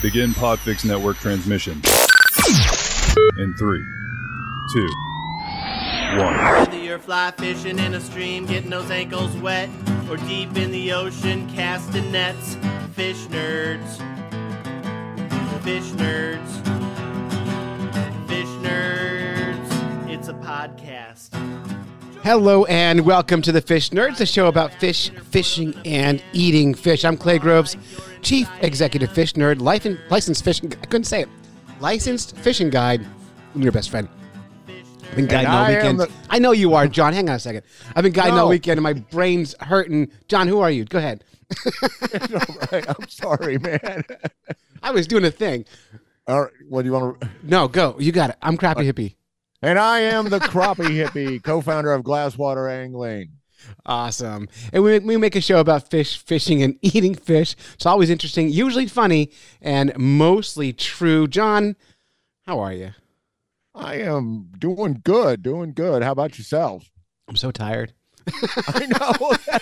Begin Podfix Network transmission. In three, two, one. Whether you're fly fishing in a stream, getting those ankles wet, or deep in the ocean casting nets, fish nerds. Fish nerds. Fish nerds. It's a podcast. Hello and welcome to the Fish Nerds, the show about fish, fishing, and eating fish. I'm Clay Groves, Chief Executive Fish Nerd, life and, licensed fishing. I couldn't say it. Licensed fishing guide. I'm your best friend. I've been guiding all I weekend. the- I know you are, John. Hang on a second. I've been guiding all weekend, and my brain's hurting. John, who are you? Go ahead. right, I'm sorry, man. I was doing a thing. All right, what do you want to? No, go. You got it. I'm crappy hippie. And I am the crappie hippie, co-founder of Glasswater Angling. Awesome. And we, we make a show about fish, fishing, and eating fish. It's always interesting, usually funny, and mostly true. John, how are you? I am doing good, doing good. How about yourself? I'm so tired. I know.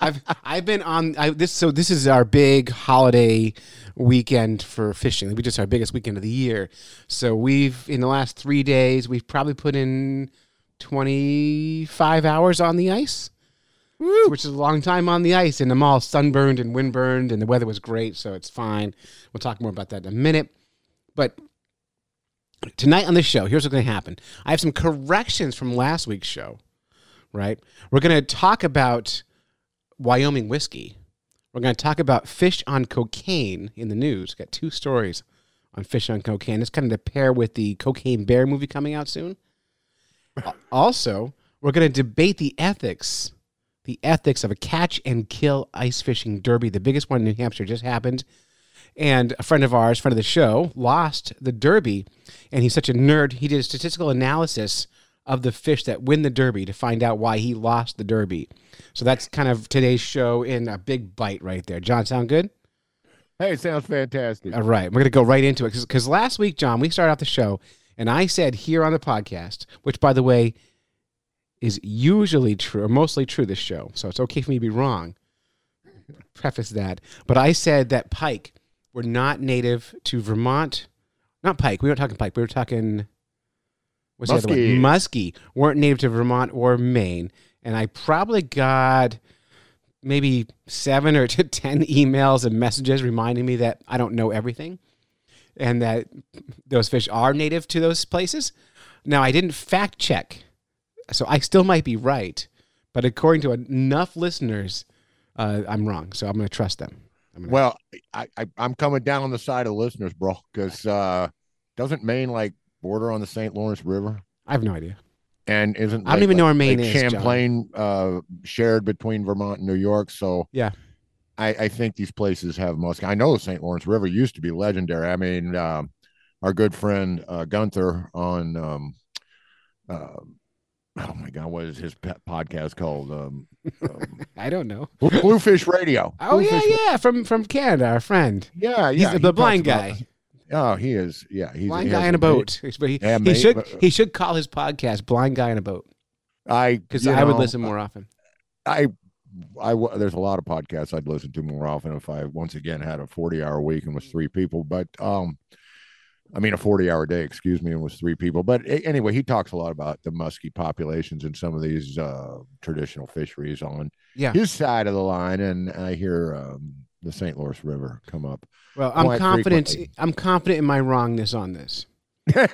I've I've been on I, this. So this is our big holiday weekend for fishing. We just our biggest weekend of the year. So we've in the last three days we've probably put in twenty five hours on the ice. Which is a long time on the ice, and I'm all sunburned and windburned, and the weather was great, so it's fine. We'll talk more about that in a minute. But tonight on the show, here's what's going to happen. I have some corrections from last week's show, right? We're going to talk about Wyoming whiskey. We're going to talk about fish on cocaine in the news. Got two stories on fish on cocaine. It's kind of to pair with the Cocaine Bear movie coming out soon. Also, we're going to debate the ethics, the ethics of a catch and kill ice fishing derby. The biggest one in New Hampshire just happened. And a friend of ours, friend of the show, lost the derby. And he's such a nerd. He did a statistical analysis of the fish that win the derby to find out why he lost the derby. So that's kind of today's show in a big bite right there. John, sound good? hey, it sounds fantastic. All right, we're going to go right into it because last week, John, we started off the show and I said here on the podcast, which by the way is usually true or mostly true this show, so it's okay for me to be wrong. Preface that, but I said that pike were not native to Vermont. Not pike. We weren't talking pike. We were talking what's the other one? Muskie. Muskie weren't native to Vermont or Maine, and I probably got maybe seven or to ten emails and messages reminding me that I don't know everything and that those fish are native to those places. Now, I didn't fact check, so I still might be right, but according to enough listeners, uh, I'm wrong. So I'm going to trust them. I'm gonna- Well, I, I I'm coming down on the side of the listeners, bro, because uh, doesn't Maine like border on the St. Lawrence River? I have no idea. And isn't I don't like- even know like- where Maine like is. Champlain uh, shared between Vermont and New York, so Yeah. I, I think these places have musk. I know the St. Lawrence River used to be legendary. I mean, um, our good friend uh, Gunther on, um, uh, oh my God, what is his pet podcast called? Um, um, I don't know. Bluefish Radio. Oh yeah, Bluefish- yeah, from from Canada, our friend. yeah, He's yeah. the he blind guy. about- oh, he is. Yeah, he's blind guy in a boat. But he, Yeah, he mate, should but- he should call his podcast "Blind Guy in a Boat" I because I would listen more often. I, I there's a lot of podcasts I'd listen to more often if I once again had a 40 hour week and was three people. But, um, I mean, a 40 hour day, excuse me, and was three people. But anyway, he talks a lot about the muskie populations and some of these uh, traditional fisheries on Yeah. his side of the line. And I hear um, the St. Lawrence River come up. Well, I'm confident. frequently. I'm confident in my wrongness on this. and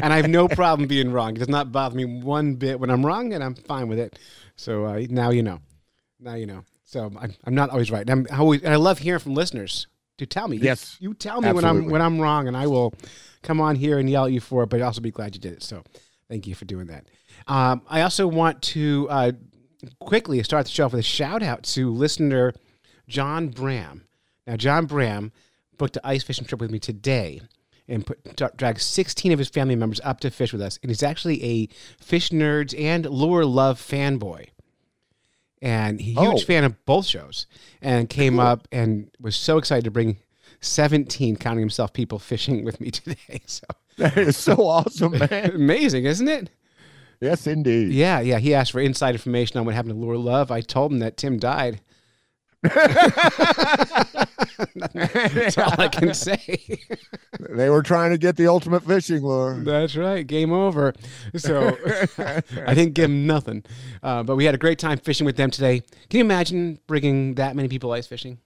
I have no problem being wrong. It does not bother me one bit when I'm wrong, and I'm fine with it. So uh, now you know. Now you know. So I'm, I'm not always right. I'm always, and I love hearing from listeners to tell me. Yes, you, tell me when I'm when I'm wrong, and I will come on here and yell at you for it. But also be glad you did it. So thank you for doing that. Um, I also want to uh, quickly start the show off with a shout out to listener John Bram. Now, John Bram booked an ice fishing trip with me today and put, dra- dragged 16 of his family members up to fish with us. And he's actually a fish nerds and lure love fanboy. And huge Oh. fan of both shows and came up and was so excited to bring 17, counting himself, people fishing with me today. So That is so awesome, man. amazing, isn't it? Yes, indeed. Yeah, yeah. He asked for inside information on what happened to Lure Love. I told him that Tim died. That's all I can say. They were trying to get the ultimate fishing lure. That's right. Game over. So I didn't give them nothing. Uh, but we had a great time fishing with them today. Can you imagine bringing that many people ice fishing?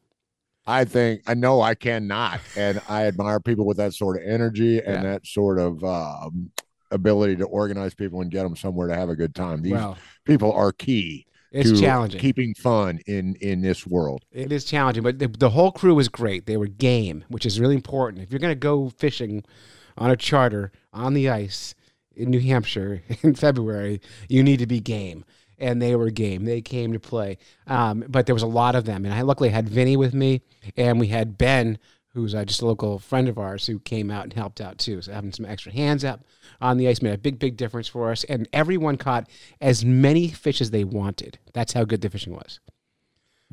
I think I know I cannot, and I admire people with that sort of energy and Yeah. that sort of um, ability to organize people and get them somewhere to have a good time. These people are key it's to challenging. keeping fun in in this world. It is challenging, but the, the whole crew was great. They were game, which is really important. If you're going to go fishing on a charter on the ice in New Hampshire in February, you need to be game. And they were game. They came to play. Um, but there was a lot of them. And I luckily had Vinny with me, and we had Ben, who's uh, just a local friend of ours, who came out and helped out too. So having some extra hands up on the ice made a big, big difference for us. And everyone caught as many fish as they wanted. That's how good the fishing was.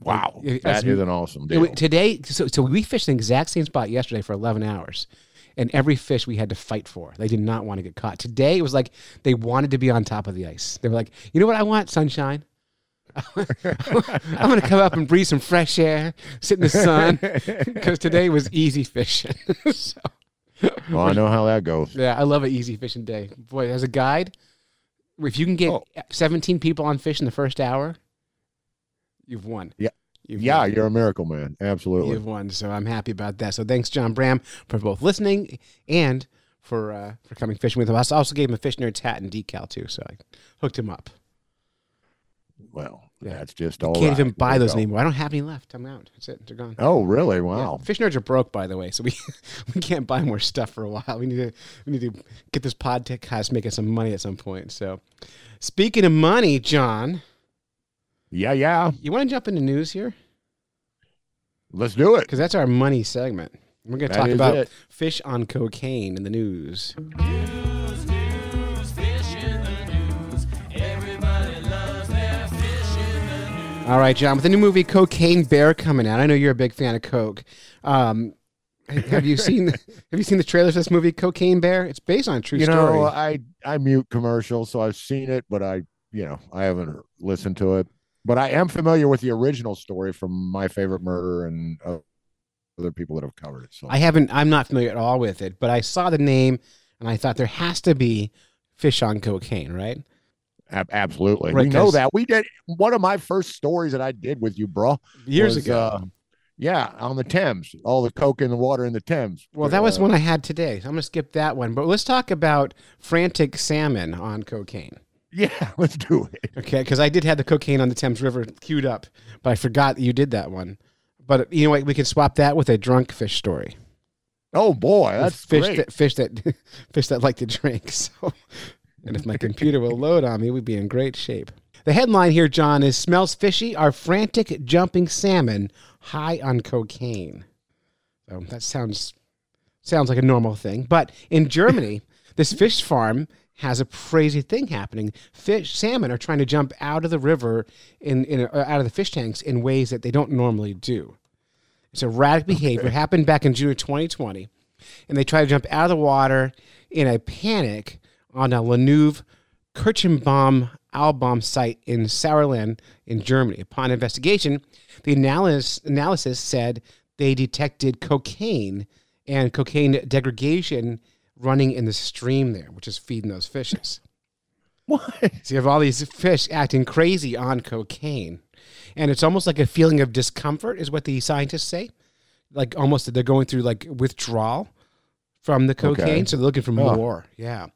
Wow, it- that is an awesome It deal. wa- today, so, so we fished the exact same spot yesterday for 11 hours. And every fish we had to fight for. They did not want to get caught. Today, it was like they wanted to be on top of the ice. They were like, you know what I want? Sunshine. I'm going to come up and breathe some fresh air, sit in the sun. Because today was easy fishing. so, well, I know how that goes. yeah, I love an easy fishing day. Boy, as a guide, if you can get Oh. 17 people on fish in the first hour, you've won. Yeah. You've Yeah, won. you're a miracle man. Absolutely. You've won, so I'm happy about that. So thanks, John Bram, for both listening and for uh, for coming fishing with us. I also gave him a fish nerd's hat and decal too, so I hooked him up. Well. That's just all. Can't even buy those anymore. I don't have any left. I'm out. That's it. They're gone. Oh, really? Yeah. Wow. Fish nerds are broke, by the way, so we we can't buy more stuff for a while. We need to we need to get this podcast making some money at some point. So, speaking of money, John, Yeah, yeah. you want to jump into news here Let's do it. because that's our money segment. We're going to talk about it. fish on cocaine in the news, All right, John, with the new movie Cocaine Bear coming out, I know you're a big fan of Coke. Um, have you seen Have you seen the trailers for this movie Cocaine Bear? It's based on a true you story. know, I I mute commercials, so I've seen it, but I you know I haven't listened to it. But I am familiar with the original story from My Favorite Murder and uh, other people that have covered it. So I haven't. I'm not familiar at all with it, but I saw the name and I thought there has to be fish on cocaine, right? Ab- absolutely, Right, we know that. We did one of my first stories that I did with you, bro. Years was, ago. uh, yeah, on the Thames, all the coke in the water in the Thames. well, that was Uh, one I had today. So I'm gonna skip that one. But let's talk about frantic salmon on cocaine. Yeah, let's do it. Okay, because I did have the cocaine on the Thames River queued up, but I forgot that you did that one. But you know what? We could swap that with a drunk fish story. Oh boy, that's fish great. that fish that fish that like to drink. So, and if my computer will load on me, we'd be in great shape. The headline here, John, is "Smells fishy are frantic jumping salmon high on cocaine." So that sounds sounds like a normal thing, but in Germany, this fish farm has a crazy thing happening. Fish salmon are trying to jump out of the river in, in uh, out of the fish tanks in ways that they don't normally do. It's erratic behavior. It happened back in June of 2020, and they try to jump out of the water in a panic on a Lanuve Kirchenbaum Albaum site in Sauerland in Germany. Upon investigation, the analysis, analysis said they detected cocaine and cocaine degradation running in the stream there, which is feeding those fishes. What? So you have all these fish acting crazy on cocaine. And it's almost like a feeling of discomfort, is what the scientists say. Like almost that they're going through like withdrawal from the cocaine. Okay. So they're looking for Oh. more. Yeah.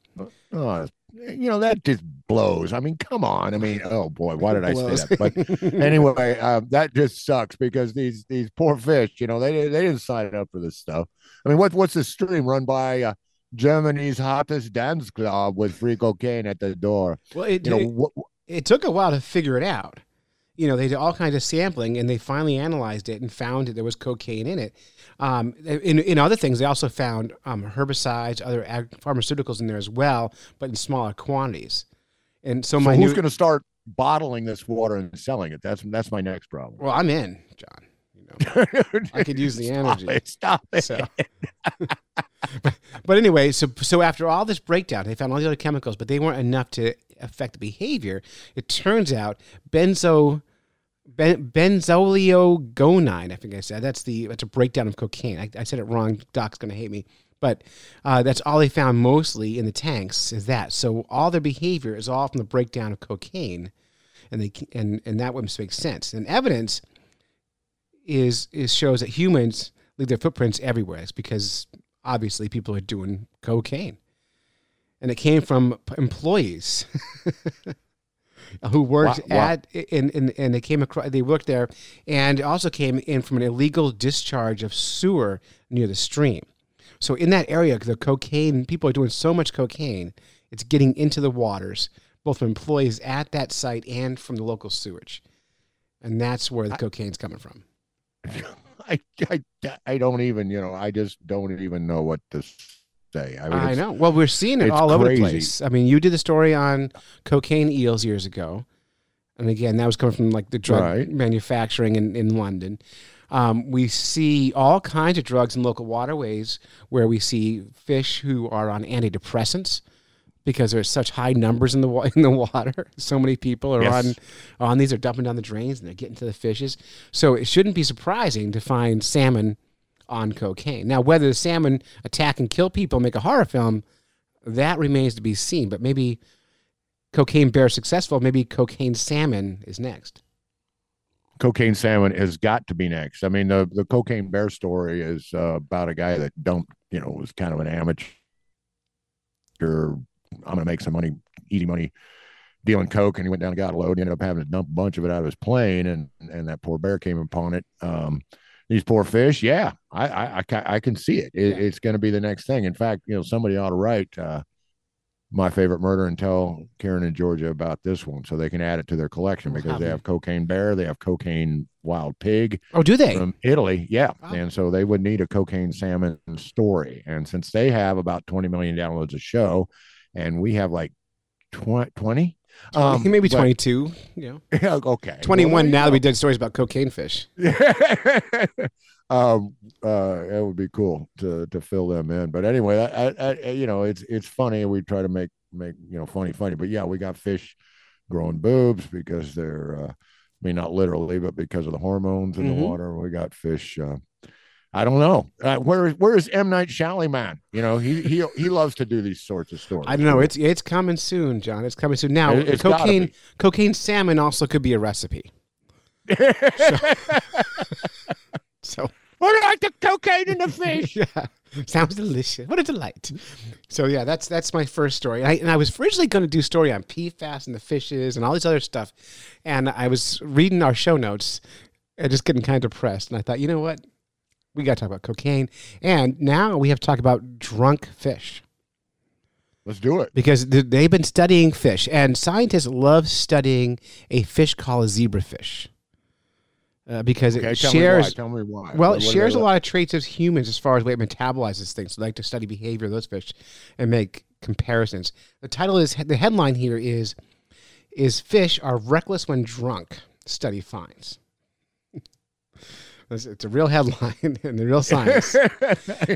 Oh, you know that just blows. I mean, come on. I mean, oh boy, why did I say that? But anyway, uh, that just sucks because these these poor fish, you know, they they didn't sign up for this stuff. I mean, what what's the stream run by uh, Germany's hottest dance club with free cocaine at the door? Well, it, You know, it, what, it took a while to figure it out. You know, they did all kinds of sampling and they finally analyzed it and found that there was cocaine in it. Um, in, in other things, they also found um, herbicides, other ag- pharmaceuticals in there as well, but in smaller quantities. And so, so my who's new, going to start bottling this water and selling it? That's that's my next problem. well, I'm in, John. You know, I could use the Stop energy. it, Stop it. So, but, but anyway, so so after all this breakdown, they found all these other chemicals, but they weren't enough to affect the behavior. It turns out benzo ben, benzoyl-gonine. I think I said that's the that's a breakdown of cocaine. I, I said it wrong. Doc's gonna hate me, but uh, that's all they found mostly in the tanks is that. So all their behavior is all from the breakdown of cocaine, and they and and that would make sense. And evidence is is shows that humans leave their footprints everywhere. It's because obviously people are doing cocaine, and it came from employees. Who worked Wha- wha- at and, and and they came across they worked there and also came in from an illegal discharge of sewer near the stream. So in that area, the cocaine people are doing so much cocaine, it's getting into the waters, both from employees at that site and from the local sewage, and that's where the cocaine's coming from. I, I, I don't even, you know, I just don't even know what to say. I, I know. Well, we're seeing it all over the place. I mean, you did the story on cocaine eels years ago, and again, that was coming from like the drug Right. manufacturing in, in London. Um, we see all kinds of drugs in local waterways where we see fish who are on antidepressants because there's such high numbers in the wa- in the water. So many people are Yes. on on these. They're dumping down the drains and they're getting to the fishes. So it shouldn't be surprising to find salmon on cocaine. Now, whether the salmon attack and kill people, make a horror film, that remains to be seen. But maybe cocaine bear successful. Maybe cocaine salmon is next. cocaine salmon has got to be next. I mean, the the cocaine bear story is uh, about a guy that dumped, you know, was kind of an amateur. I'm going to make some money, eating money, dealing coke, and he went down and got a load. He ended up having to dump a bunch of it out of his plane, and and that poor bear came upon it. Um, these poor fish, yeah, I I I, I can see it. it Yeah. It's going to be the next thing. In fact, you know, somebody ought to write. Uh, my favorite murder and tell Karen and Georgia about this one so they can add it to their collection because have they have cocaine bear, they have cocaine wild pig Oh, do they? from Italy. Yeah. Wow. And so they would need a cocaine salmon story. And since they have about 20 million downloads a show and we have like 20, 20? Um, maybe but- 22. You know, okay. 21 Well, now that we did stories about cocaine fish. um, uh, that would be cool to to fill them in. But anyway, I, I, I, you know, it's it's funny. We try to make make you know funny funny. But yeah, we got fish growing boobs because they're, uh, I mean, not literally, but because of the hormones in Mhm. the water. We got fish. Uh, I don't know. Uh, where is where is M Night Shyamalan? You know, he he he loves to do these sorts of stories. I don't know. It's it's coming soon, John. It's coming soon. Now, It- cocaine cocaine salmon also could be a recipe. So What like the cocaine in the fish? yeah, sounds delicious. What a delight. So yeah, that's that's my first story. I, and I was originally going to do a story on PFAS and the fishes and all this other stuff, and I was reading our show notes and just getting kind of depressed. And I thought, you know what, we got to talk about cocaine, and now we have to talk about drunk fish. Let's do it. because they've been studying fish, and scientists love studying a fish called a zebrafish uh, because Okay, it tell shares. me why. Tell me why. Well, What- it shares a lot of traits as humans as far as the way it metabolizes things. So they like to study behavior of those fish and make comparisons. The title is the headline here is is fish are reckless when drunk. Study finds. It's a real headline and the real science.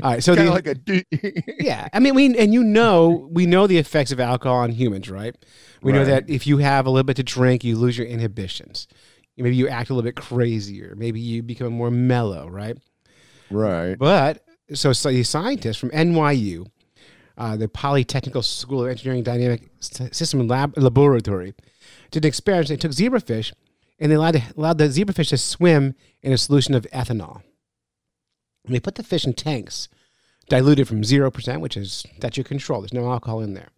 All right, so the, like a D- yeah, I mean, we and you know, we know the effects of alcohol on humans, right? We know that if you have a little bit to drink, you lose your inhibitions. Maybe you act a little bit crazier. Maybe you become more mellow, right? right. But so, so the scientists from NYU, uh, the Polytechnical School of Engineering Dynamic System Lab Laboratory, did an experiment. They took zebrafish and they allowed, allowed the zebrafish to swim in a solution of ethanol. And they put the fish in tanks, diluted from 0%, which is that's your control. There's no alcohol in there.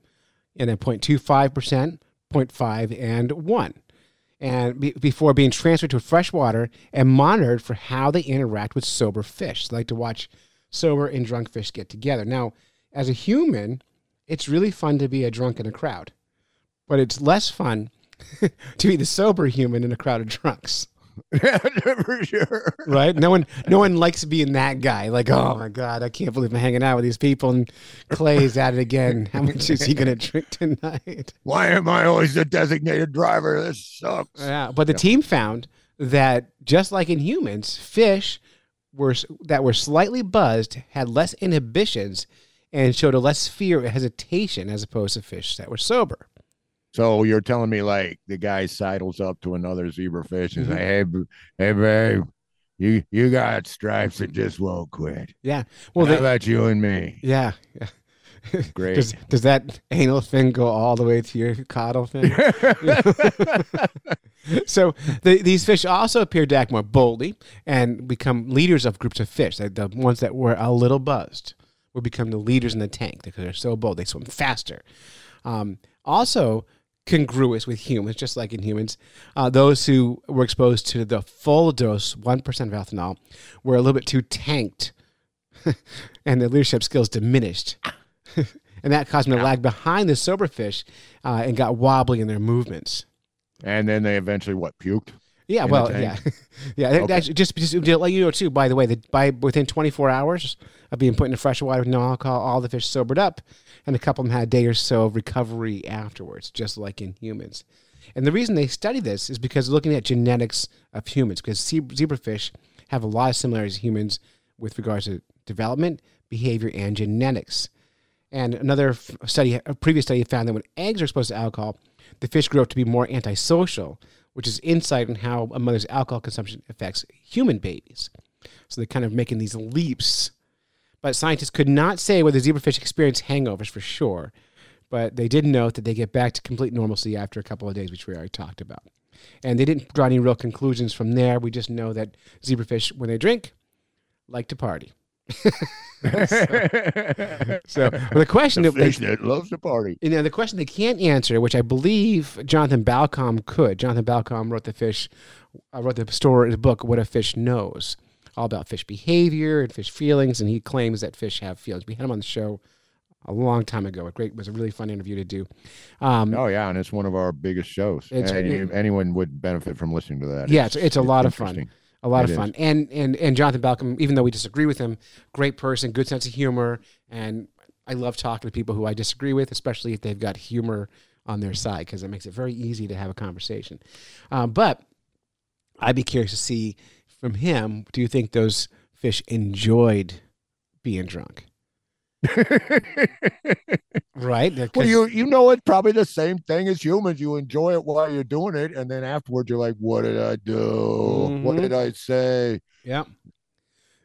And then 0.25%, 0.5, and 1. And be, before being transferred to fresh water and monitored for how they interact with sober fish. They like to watch sober and drunk fish get together. Now, as a human, it's really fun to be a drunk in a crowd, but it's less fun to be the sober human in a crowd of drunks For sure. right? No one, no one likes being that guy. Like, oh my god, I can't believe I'm hanging out with these people. And Clay's at it again. How much is he going to drink tonight? Why am I always the designated driver? This sucks. Yeah, but the team found that just like in humans, fish were that were slightly buzzed had less inhibitions and showed a less fear or hesitation as opposed to fish that were sober. So you're telling me like the guy sidles up to another zebrafish and Mhm. say, "Hey, hey, babe, you you got stripes that just won't quit. Yeah. Well, How they, about you and me?" yeah. yeah. Great. Does, does that anal fin go all the way to your caudal fin? so the, these fish also appear to act more boldly and become leaders of groups of fish. Like the ones that were a little buzzed will become the leaders in the tank because they're so bold. They swim faster. Um, also congruous with humans, just like in humans, uh, those who were exposed to the full dose, 1% of ethanol, were a little bit too tanked and their leadership skills diminished. and that caused them to lag behind the sober fish uh, and got wobbly in their movements. and then they eventually what puked. Yeah, well, yeah, yeah. Okay. That's just, just let you know too. By the way, that by within 24 hours of being put into fresh water with no alcohol, all the fish sobered up, and a couple of them had a day or so of recovery afterwards, just like in humans. And the reason they study this is because looking at genetics of humans, because zebrafish have a lot of similarities to humans with regards to development, behavior, and genetics. And another study, a previous study, found that when eggs are exposed to alcohol, the fish grow up to be more antisocial, which is insight on how a mother's alcohol consumption affects human babies. So they're kind of making these leaps. But scientists could not say whether zebrafish experience hangovers for sure. But they did note that they get back to complete normalcy after a couple of days, which we already talked about. And they didn't draw any real conclusions from there. We just know that zebrafish, when they drink, like to party. So well, the question The that they, that loves to party. you know, the question they can't answer, which I believe Jonathan Balcombe could. Jonathan Balcombe wrote the fish, uh, wrote the story, the book, "What a Fish Knows," all about fish behavior and fish feelings, and he claims that fish have feelings. We had him on the show a long time ago. A great, it was a really fun interview to do. Um, Oh yeah, and it's one of our biggest shows. It's- and it- anyone would benefit from listening to that. Yeah, it's- it's a lot of fun. a lot It of fun. And and and Jonathan Balcombe, even though we disagree with him, great person, good sense of humor, and I love talking to people who I disagree with, especially if they've got humor on their side, because it makes it very easy to have a conversation. Um, but I'd be curious to see from him. Do you think those fish enjoyed being drunk? Right? Well, you you know it's probably the same thing as humans. You enjoy it while you're doing it, and then afterwards you're like, "What did I do? What Mhm. did I say?" yeah.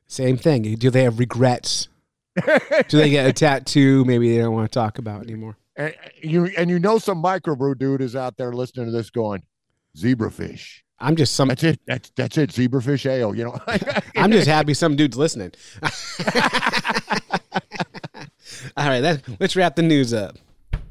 Same thing. Do they have regrets? Do they get a tattoo? Maybe they don't want to talk about anymore. and you and you know some microbrew dude is out there listening to this going, "Zebrafish." I'm just some. That's it. That's that's it. Zebrafish ale. You know. I'm just happy some dude's listening. All right, let, let's wrap the news up.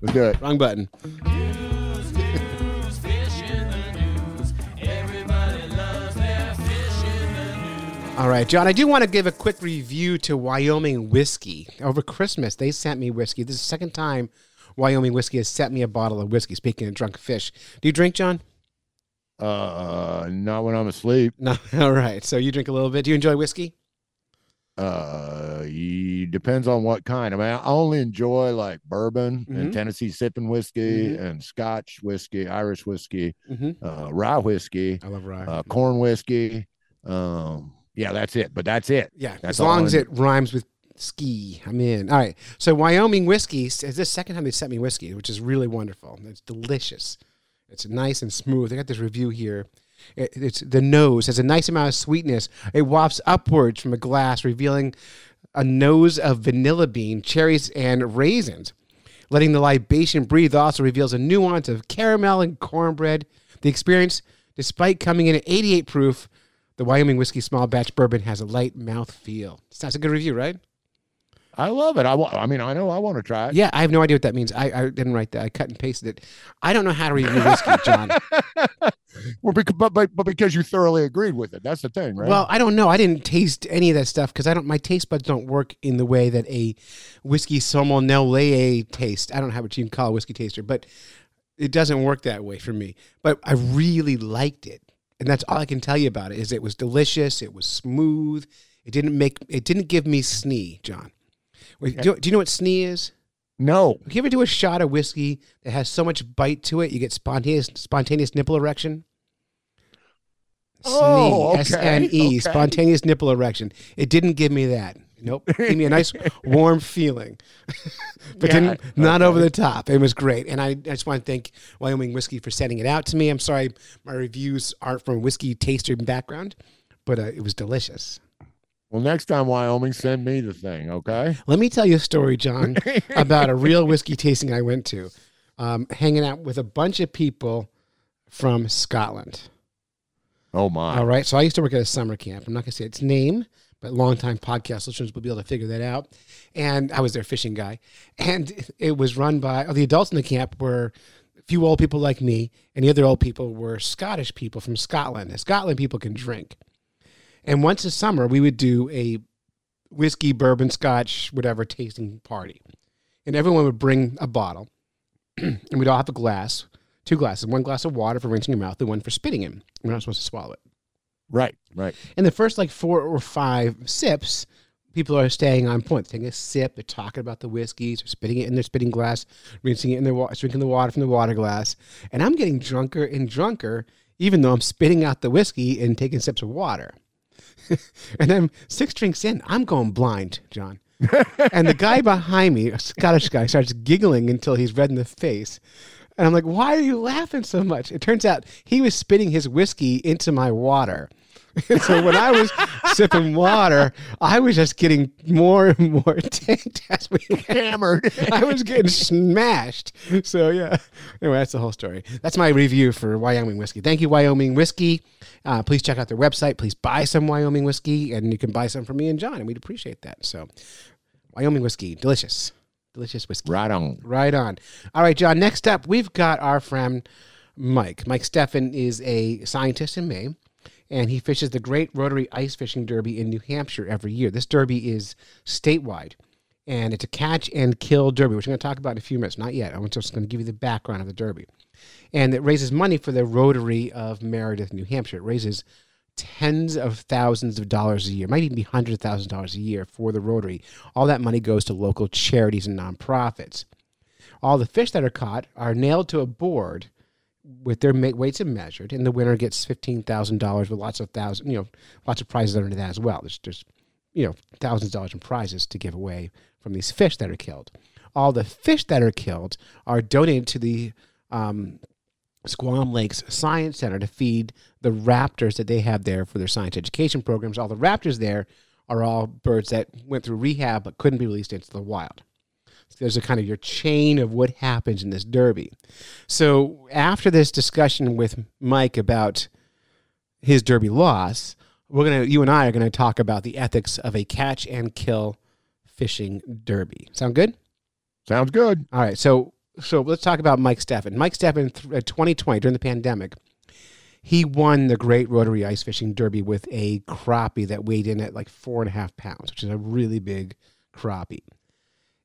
Let's do it. Wrong button. News, news, fish in the news. Everybody loves their fish in the news. All right, John, I do want to give a quick review to Wyoming whiskey. Over Christmas, they sent me whiskey. This is the second time Wyoming whiskey has sent me a bottle of whiskey. Speaking of drunk fish, do you drink, John? Uh, not when I'm asleep. No. All right, so you drink a little bit. Do you enjoy whiskey? Uh, depends on what kind. I mean, I only enjoy like bourbon Mhm. and Tennessee sipping whiskey Mhm. and Scotch whiskey, Irish whiskey, Mm-hmm. uh, rye whiskey, I love rye. uh, corn whiskey. Um, yeah, that's it. But that's it. yeah, that's as long as it rhymes with ski, I'm in. All right, so Wyoming whiskey is this second time they sent me whiskey, which is really wonderful. It's delicious. It's nice and smooth. I got this review here. It- it's the nose has a nice amount of sweetness. It wafts upwards from a glass, revealing a nose of vanilla bean, cherries, and raisins. Letting the libation breathe also reveals a nuance of caramel and cornbread. The experience, despite coming in at 88 proof, the Wyoming whiskey small batch bourbon has a light mouth feel. That's a good review, right? I love it. I want. I mean, I know I want to try it. Yeah, I have no idea what that means. I, I didn't write that. I cut and pasted it. I don't know how to review whiskey, John. Well, because, but, but but because you thoroughly agreed with it. That's the thing, right? Well, I don't know. I didn't taste any of that stuff because I don't. My taste buds don't work in the way that a whiskey sommelier taste. I don't know how what you can call a whiskey taster, but it doesn't work that way for me. But I really liked it, and that's all I can tell you about it. Is it was delicious. It was smooth. It didn't make. It didn't give me snee, John. Wait, do, do you know what snee is? no. Do you ever do a shot of whiskey that has so much bite to it, you get spontaneous spontaneous nipple erection? Oh, okay, S N E, okay. spontaneous nipple erection. It didn't give me that. Nope. Gave me a nice warm feeling, but Yeah, not over the top. It was great, and I, I just want to thank Wyoming Whiskey for sending it out to me. I'm sorry my reviews aren't from a whiskey taster background, but uh, it was delicious. Well, next time Wyoming, send me the thing, okay? Let me tell you a story, John, about a real whiskey tasting I went to, um, hanging out with a bunch of people from Scotland. Oh my. All right. So I used to work at a summer camp. I'm not going to say its name, but longtime podcast listeners will be able to figure that out. And I was their fishing guy. And it was run by oh, the adults in the camp were a few old people like me, and the other old people were Scottish people from Scotland. And Scotland people can drink. And once a summer, we would do a whiskey, bourbon, scotch, whatever tasting party. And everyone would bring a bottle, and we'd all have a glass, two glasses, one glass of water for rinsing your mouth, and one for spitting in. We're not supposed to swallow it. Right, right. And the first like four or five sips, people are staying on point. They're Taking a sip, they're talking about the whiskeys, they're spitting it in their spitting glass, rinsing it in their water, drinking the water from the water glass. And I'm getting drunker and drunker, even though I'm spitting out the whiskey and taking sips of water. and then six drinks in, I'm going blind, John. and the guy behind me, a Scottish guy, starts giggling until he's red in the face. And I'm like, why are you laughing so much? It turns out he was spitting his whiskey into my water. And so when I was sipping water, I was just getting more and more tanked as we. Hammered. I was getting smashed. So yeah. Anyway, that's the whole story. That's my review for Wyoming whiskey. Thank you, Wyoming whiskey. Uh, please check out their website. Please buy some Wyoming whiskey, and you can buy some from me and John, and we'd appreciate that. So, Wyoming whiskey, delicious, delicious whiskey. right on. Right on. All right, John. Next up, we've got our friend Mike. Mike Steffen is a scientist in Maine, and he fishes the Great Rotary Ice Fishing Derby in New Hampshire every year. This derby is statewide, and it's a catch and kill derby, which I'm going to talk about in a few minutes. Not yet. I'm just going to give you the background of the derby. And it raises money for the Rotary of Meredith, New Hampshire. It raises tens of thousands of dollars a year, might even be hundreds of thousands of dollars a year for the Rotary. All that money goes to local charities and nonprofits. All the fish that are caught are nailed to a board with their weights and measured, and the winner gets fifteen thousand dollars with lots of thousand, you know, lots of prizes under that as well. There's, there's, you know, thousands of dollars in prizes to give away from these fish that are killed. All the fish that are killed are donated to the um, Squam Lakes Science Center to feed the raptors that they have there for their science education programs. All the raptors there are all birds that went through rehab but couldn't be released into the wild. So there's a kind of your chain of what happens in this derby. So after this discussion with Mike about his derby loss, we're gonna you and I are gonna talk about the ethics of a catch and kill fishing derby. Sound good? Sounds good. All right, so so let's talk about Mike Steffen. Mike Steffen, th- uh, 2020 during the pandemic, he won the Great Rotary Ice Fishing Derby with a crappie that weighed in at like four and a half pounds, which is a really big crappie,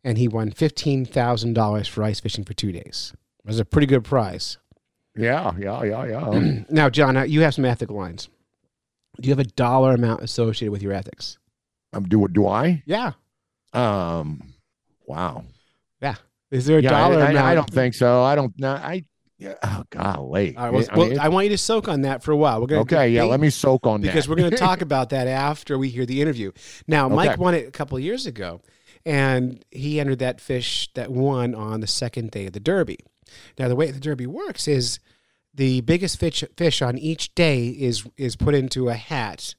and he won fifteen thousand dollars for ice fishing for two days. It was a pretty good prize. Yeah, yeah, yeah, yeah. Now, John, uh, you have some ethical lines. Do you have a dollar amount associated with your ethics? um, do do I? Yeah, Um, wow. yeah. Is there a Yeah, dollar I, I? I don't think so. I don't know. I yeah, oh golly. All right, well, I well, mean, I want you to soak on that for a while. We're going okay, yeah. Let me soak on because that. Because we're going to talk about that after we hear the interview. Now, Mike Okay. won it a couple of years ago, and he entered that fish that won on the second day of the Derby. Now, the way the Derby works is the biggest fish fish on each day is is put into a hat.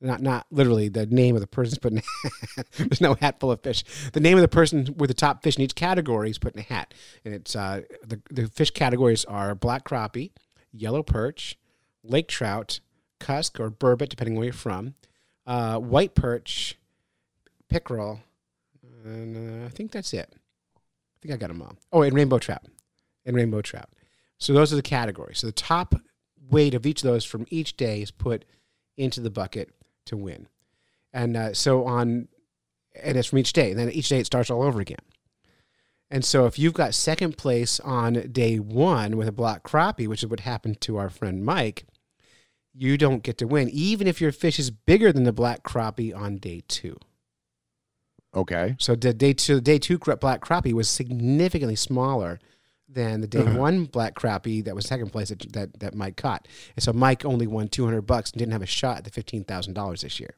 Not not literally the name of the person's put in. There's no hat full of fish. The name of the person with the top fish in each category is put in a hat, and it's uh, the the fish categories are black crappie, yellow perch, lake trout, cusk or burbot, depending where you're from, uh, white perch, pickerel, and uh, I think that's it. I think I got them all. Oh, and rainbow trout, and rainbow trout. So those are the categories. So the top weight of each of those from each day is put into the bucket to win, and uh, so on, and it's from each day. And then each day it starts all over again. And so if you've got second place on day one with a black crappie, which is what happened to our friend Mike, you don't get to win, even if your fish is bigger than the black crappie on day two. okay. So the day two, day two black crappie was significantly smaller than the day uh-huh. one black crappie that was second place that, that that Mike caught. And so Mike only won two hundred bucks and didn't have a shot at the fifteen thousand dollars this year.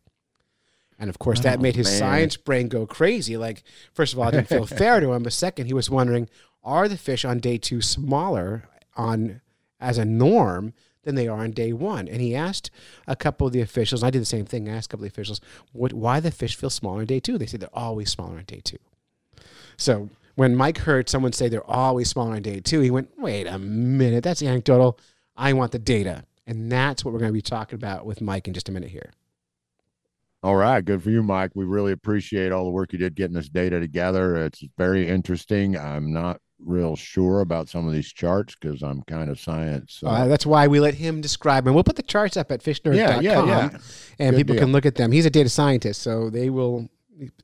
And of course, that Oh, made his man. science brain go crazy. Like, first of all, it didn't feel fair to him. But second, he was wondering, are the fish on day two smaller on as a norm than they are on day one? And he asked a couple of the officials. I did the same thing. I asked a couple of the officials, what, why the fish feel smaller on day two? They said they're always smaller on day two. So when Mike heard someone say they're always smaller on day two, he went, wait a minute, that's anecdotal. I want the data. And that's what we're going to be talking about with Mike in just a minute here. All right, good for you, Mike. We really appreciate all the work you did getting this data together. It's very interesting. I'm not real sure about some of these charts because I'm kind of science. Uh, that's why we let him describe, and we'll put the charts up at fishnerd.com, Yeah, yeah, yeah. and Good people deal. can look at them. He's a data scientist, so they will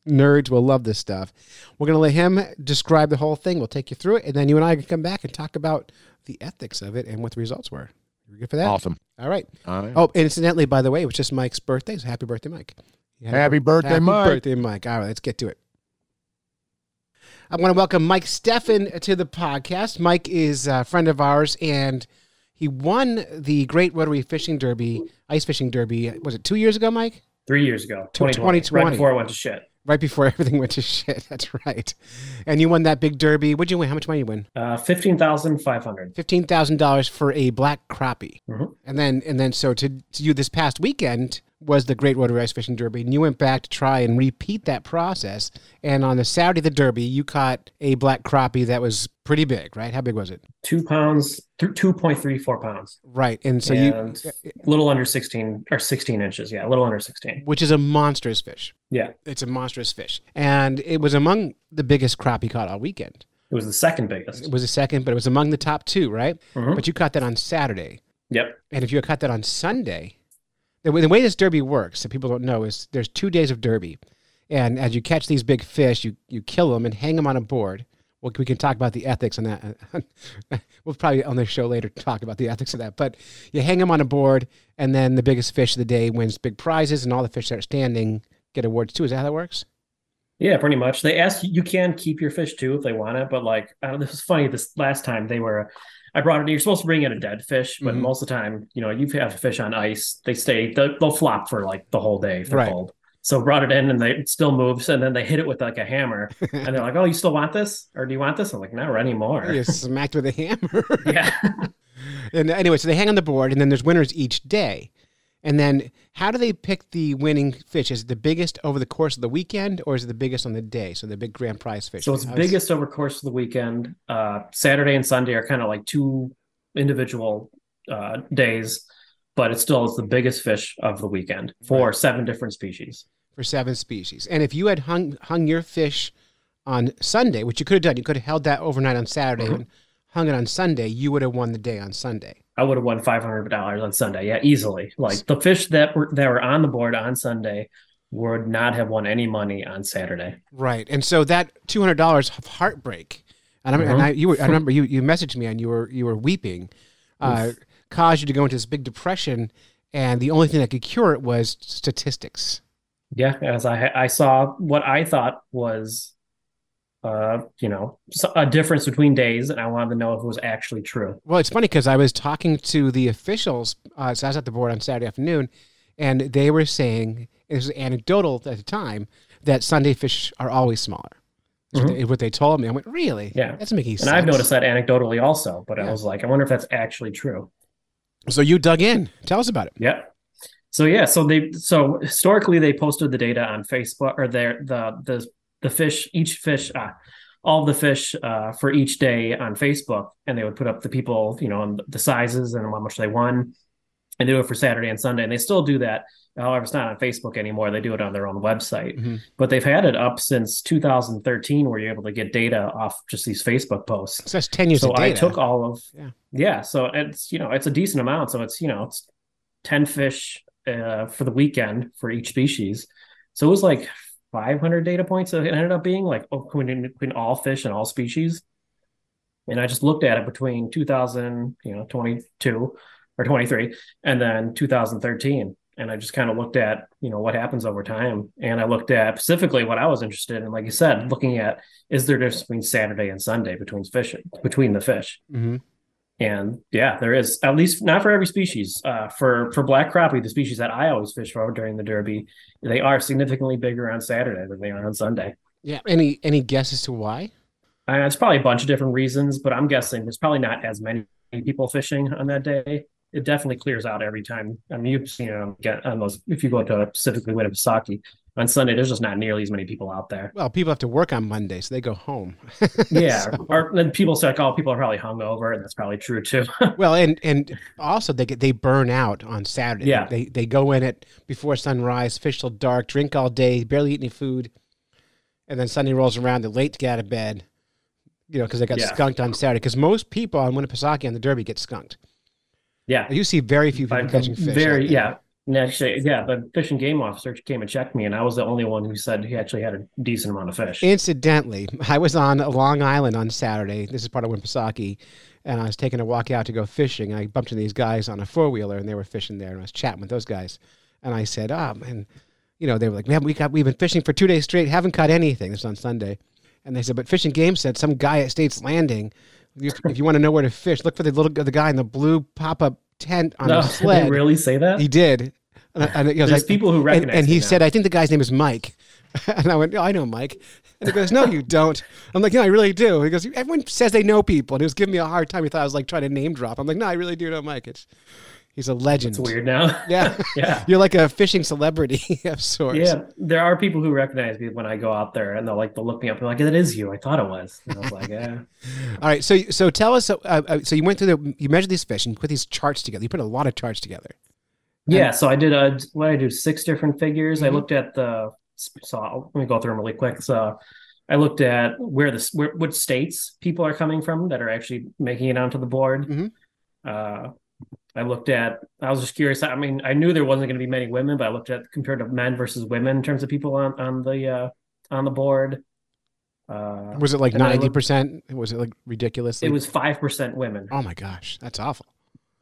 nerds will love this stuff. We're going to let him describe the whole thing. We'll take you through it, and then you and I can come back and talk about the ethics of it and what the results were. You good for that? awesome. All right. All right. Oh, incidentally, by the way, it was just Mike's birthday. So happy birthday, Mike. A Happy birthday, Happy Mike. birthday, Mike. All right, let's get to it. I want to welcome Mike Steffen to the podcast. Mike is a friend of ours, and he won the Great Rotary Fishing Derby, Ice Fishing Derby. Was it two years ago, Mike? Three years ago, Tw- 2020, 2020. right before I went to shit. Right before everything went to shit. That's right. And you won that big derby. What'd you win? How much money you win? Uh, Fifteen thousand five hundred. Fifteen thousand dollars for a black crappie. Mhm. And then, and then, so to, to you this past weekend was the Great Rotary Ice Fishing Derby, and you went back to try and repeat that process. And on the Saturday of the Derby, you caught a black crappie that was pretty big, right? How big was it? Two pounds, two point three four pounds. Right. And so and you, a little under sixteen or sixteen inches. Yeah, a little under sixteen. which is a monstrous fish. Yeah, It's a monstrous fish, and it was among the biggest crappie caught all weekend. it was the second biggest. It was the second, but it was among the top two, right? Mhm. But you caught that on Saturday. Yep. And if you had caught that on Sunday, the way, the way this derby works, that people don't know, is there's two days of derby. And as you catch these big fish, you, you kill them and hang them on a board. Well, we can talk about the ethics on that. we'll probably on the show later talk about the ethics of that. But you hang them on a board, and then the biggest fish of the day wins big prizes, and all the fish that are standing get awards too. Is that how that works? Yeah, pretty much. They ask you can keep your fish too if they want it, but like I don't, this was funny. This last time they were, I brought it. You're supposed to bring in a dead fish, but Mhm. most of the time, you know, you have a fish on ice. They stay. They'll, they'll flop for like the whole day if they're Right. cold. So brought it in and they it still moves, and then they hit it with like a hammer, and they're like, "Oh, you still want this, or do you want this?" I'm like, "No, anymore." You're smacked with a hammer. yeah. And anyway, so they hang on the board, and then there's winners each day. And then how do they pick the winning fish? Is it the biggest over the course of the weekend, or is it the biggest on the day? So the big grand prize fish. So it's is- biggest over course of the weekend. Uh, Saturday and Sunday are kind of like two individual uh, days, but it still is the biggest fish of the weekend for seven different species. for seven species. And if you had hung hung your fish on Sunday, which you could have done, you could have held that overnight on Saturday Mhm. and hung it on Sunday. You would have won the day on Sunday. I would have won five hundred dollars on Sunday, yeah, easily. Like the fish that were that were on the board on Sunday would not have won any money on Saturday. Right. And so that two hundred dollars of heartbreak, and, I, and. I, you were, I remember you, you messaged me and you were you were weeping, uh, caused you to go into this big depression, and the only thing that could cure it was statistics. Yeah, as I I saw what I thought was, uh, you know, a difference between days, and I wanted to know if it was actually true. Well, it's funny because I was talking to the officials. Uh, so I was at the board on Saturday afternoon, and they were saying it was anecdotal at the time that Sunday fish are always smaller. That's what, they, what they told me. I went, really? Mm-hmm. Yeah. that's making And sense. And I've noticed that anecdotally also, but Yeah. I was like, I wonder if that's actually true. So you dug in. Tell us about it. Yeah. So yeah, so they so historically they posted the data on Facebook or their the the the fish each fish uh, all the fish uh, for each day on Facebook, and they would put up the people you know and the sizes and how much they won, and do it for Saturday and Sunday, and they still do that. However, it's not on Facebook anymore. They do it on their own website, Mhm. but they've had it up since 2013, where you're able to get data off just these Facebook posts So that's ten years so of I took all of Yeah. yeah. So it's you know it's a decent amount. So it's you know it's ten fish uh, for the weekend for each species. So it was like 500 data points. So it ended up being like oh, between, all fish and all species. And I just looked at it between 2000, you know, 22 or 23, and then 2013. And I just kind of looked at, you know, what happens over time. And I looked at specifically what I was interested in, like you said, looking at is there a difference between Saturday and Sunday between fish between the fish. Mhm. And yeah, there is at least not for every species. Uh, for for black crappie, the species that I always fish for during the Derby, they are significantly bigger on Saturday than they are on Sunday. Yeah. Any any guess as to why? Uh, it's probably a bunch of different reasons, but I'm guessing there's probably not as many people fishing on that day. It definitely clears out every time. I mean, you've seen it get on those. If you go to a specifically Winnipesaukee on Sunday, there's just not nearly as many people out there. Well, people have to work on Monday, so they go home. Yeah, or then people say, like, "Oh, people are probably hungover," and that's probably true too. Well, and and also they get they burn out on Saturday. Yeah. They they go in it before sunrise, fish till dark, drink all day, barely eat any food, and then Sunday rolls around. They're late to get out of bed. You know, because they got Yeah. skunked on Saturday. Because most people on Winnipesaukee on the Derby get skunked. yeah, You see very few people catching fish. Very, yeah. And actually, yeah, the fish and game officer came and checked me, and I was the only one who said he actually had a decent amount of fish. Incidentally, I was on Long Island on Saturday. This is part of Winnipesaukee, and I was taking a walk out to go fishing. I bumped into these guys on a four wheeler, and they were fishing there. And I was chatting with those guys, and I said, "Oh man, you know," they were like, "Man, we got we've been fishing for two days straight, haven't caught anything." This was on Sunday, and they said, "But Fishing Game said some guy at States Landing, if you want to know where to fish, look for the little the guy in the blue pop up tent on no, they sled." really say that? He did. And, and he was There's like, people who recognize and me he now. said, I think the guy's name is Mike. And I went, oh, I know Mike. And he goes, No, you don't. I'm like, No, I really do. He goes, Everyone says they know people. And he was giving me a hard time. He thought I was like trying to name drop. I'm like, No, I really do know Mike. It's he's a legend. It's weird now. Yeah. yeah. You're like a fishing celebrity of sorts. Yeah, there are people who recognize me when I go out there, and they'll like they'll look me up and like, "That is you." I thought it was. And I was like, "Yeah." All right. So so tell us. Uh, uh, so you went through the you measured these fish and put these charts together. You put a lot of charts together. Yeah, so I did a what I do six different figures. I Mhm. looked at the so let me go through them really quick. So I looked at where the where, which states people are coming from that are actually making it onto the board. Mhm. Uh, I looked at. I was just curious. I mean, I knew there wasn't going to be many women, but I looked at compared to men versus women in terms of people on on the uh, on the board. Uh, Was it like And I ninety looked- percent? Was it like ridiculous? it was five percent women. Oh my gosh, that's awful.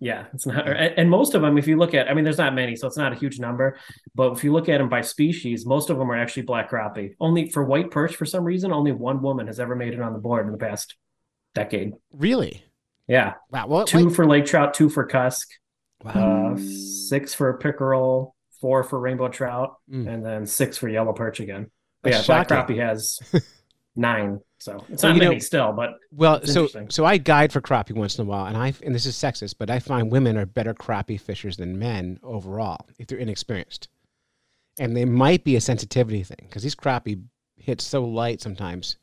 Yeah, it's not, and and most of them, if you look at, I mean, there's not many, so it's not a huge number. But if you look at them by species, most of them are actually black crappie. Only for white perch, for some reason, only one woman has ever made it on the board in the past decade. Really? Yeah, Wow. Well, two wait. for lake trout, two for cusk, wow. uh, six for pickerel, four for rainbow trout, Mm. and then six for yellow perch again. But That's yeah, black crappie has nine, so it's Well, not you know- many still, but Well, so so I guide for crappie once in a while, and I and this is sexist, but I find women are better crappie fishers than men overall if they're inexperienced, and they might be a sensitivity thing because these crappie hit so light sometimes.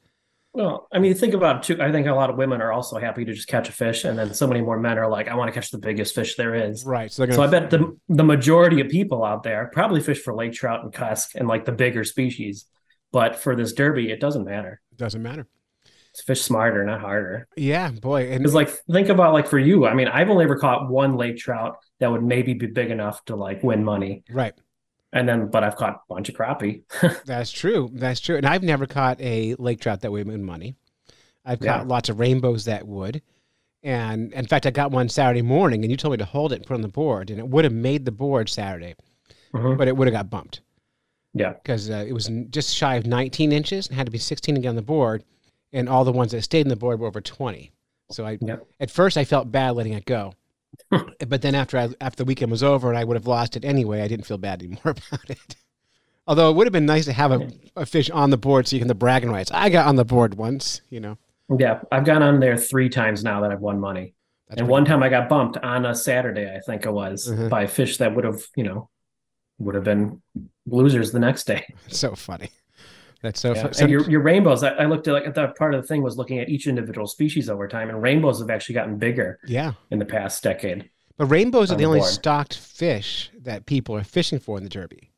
Well, I mean, think about it too. I think a lot of women are also happy to just catch a fish, and then so many more men are like, "I want to catch the biggest fish there is." Right. So So I bet the the majority of people out there probably fish for lake trout and cusk and like the bigger species. But for this derby, it doesn't matter. It doesn't matter. It's fish smarter, not harder. Yeah, boy, and Because like think about like for you, I mean, I've only ever caught one lake trout that would maybe be big enough to like win money, right. And then but I've caught a bunch of crappie. That's true. That's true. And I've never caught a lake trout that would win money. I've caught Yeah. lots of rainbows that would. And in fact, I got one Saturday morning, and you told me to hold it and put it on the board, and it would have made the board Saturday, Mhm. but it would have got bumped. Yeah. because uh, it was just shy of 19 inches and had to be 16 to get on the board, and all the ones that stayed in the board were over 20. So I, Yep. at first, I felt bad letting it go, but then after I, after the weekend was over and I would have lost it anyway, I didn't feel bad anymore about it. Although it would have been nice to have a, a fish on the board so you can the bragging rights. I got on the board once, you know. Yeah, I've gone on there three times now that I've won money. That's and one time I got bumped on a Saturday, I think it was, Mhm. by fish that would have, you know, would have been losers the next day. so funny. That's so Yeah. funny. And your, your rainbows, I, I looked at like at that part of the thing was looking at each individual species over time, and rainbows have actually gotten bigger yeah. in the past decade. But rainbows are the only board. stocked fish that people are fishing for in the Derby.